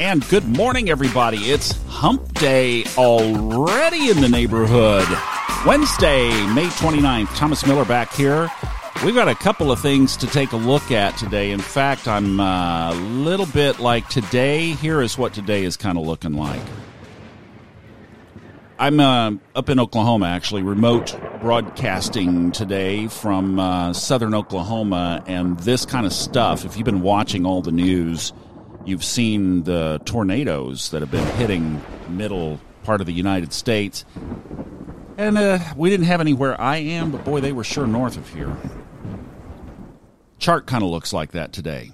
And good morning, everybody. It's hump day already in the neighborhood. Wednesday, May 29th. Thomas Miller back here. We've got a couple of things to take a look at today. In fact, I'm uh, a little bit like today. Here is what today is kind of looking like. I'm uh, up in Oklahoma, actually, remote broadcasting today from uh, southern Oklahoma. And this kind of stuff, if you've been watching all the news, you've seen the tornadoes that have been hitting middle part of the United States. And uh, we didn't have any where I am, but boy, they were sure north of here. Chart kind of looks like that today.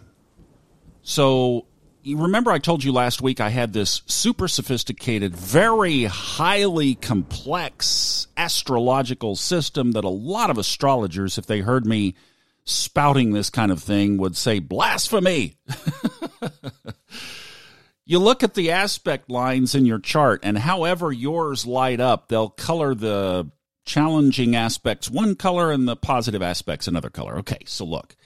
So you remember I told you last week I had this super sophisticated, very highly complex astrological system that a lot of astrologers, if they heard me spouting this kind of thing, would say, blasphemy. you look at the aspect lines in your chart, and however yours light up, they'll color the challenging aspects one color and the positive aspects another color. Okay, so look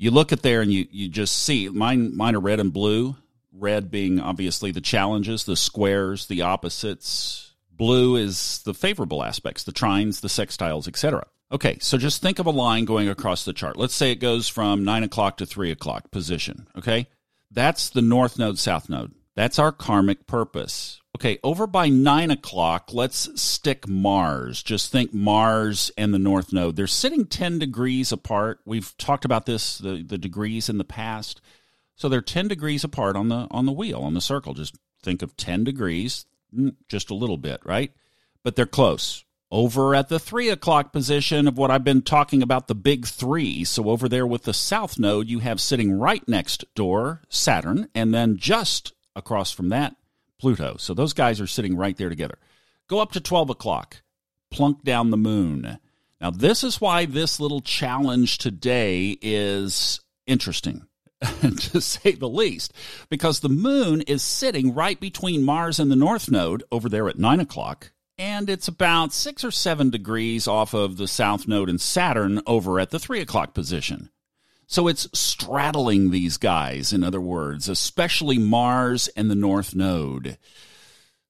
you look at there and you, you just see mine mine are red and blue red being obviously the challenges the squares the opposites blue is the favorable aspects the trines the sextiles etc okay so just think of a line going across the chart let's say it goes from 9 o'clock to 3 o'clock position okay that's the north node south node that's our karmic purpose Okay, over by nine o'clock, let's stick Mars. Just think Mars and the North Node. They're sitting 10 degrees apart. We've talked about this, the, the degrees in the past. So they're 10 degrees apart on the on the wheel, on the circle. Just think of 10 degrees, mm, just a little bit, right? But they're close. Over at the three o'clock position of what I've been talking about, the big three. So over there with the south node, you have sitting right next door Saturn, and then just across from that, Pluto. So those guys are sitting right there together. Go up to 12 o'clock, plunk down the moon. Now, this is why this little challenge today is interesting, to say the least, because the moon is sitting right between Mars and the North Node over there at 9 o'clock, and it's about six or seven degrees off of the South Node and Saturn over at the 3 o'clock position. So it's straddling these guys, in other words, especially Mars and the North Node.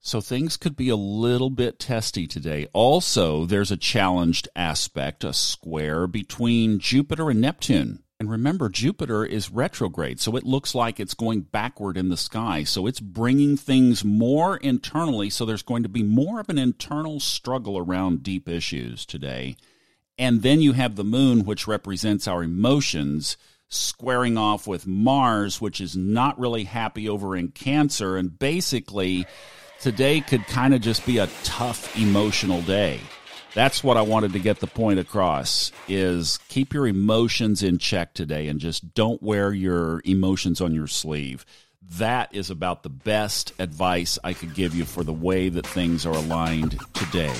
So things could be a little bit testy today. Also, there's a challenged aspect, a square between Jupiter and Neptune. And remember, Jupiter is retrograde, so it looks like it's going backward in the sky. So it's bringing things more internally. So there's going to be more of an internal struggle around deep issues today. And then you have the moon, which represents our emotions, squaring off with Mars, which is not really happy over in Cancer. And basically, today could kind of just be a tough emotional day. That's what I wanted to get the point across is keep your emotions in check today and just don't wear your emotions on your sleeve. That is about the best advice I could give you for the way that things are aligned today.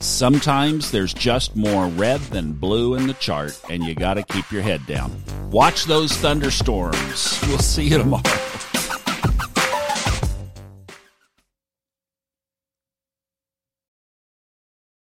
Sometimes there's just more red than blue in the chart, and you got to keep your head down. Watch those thunderstorms. We'll see you tomorrow.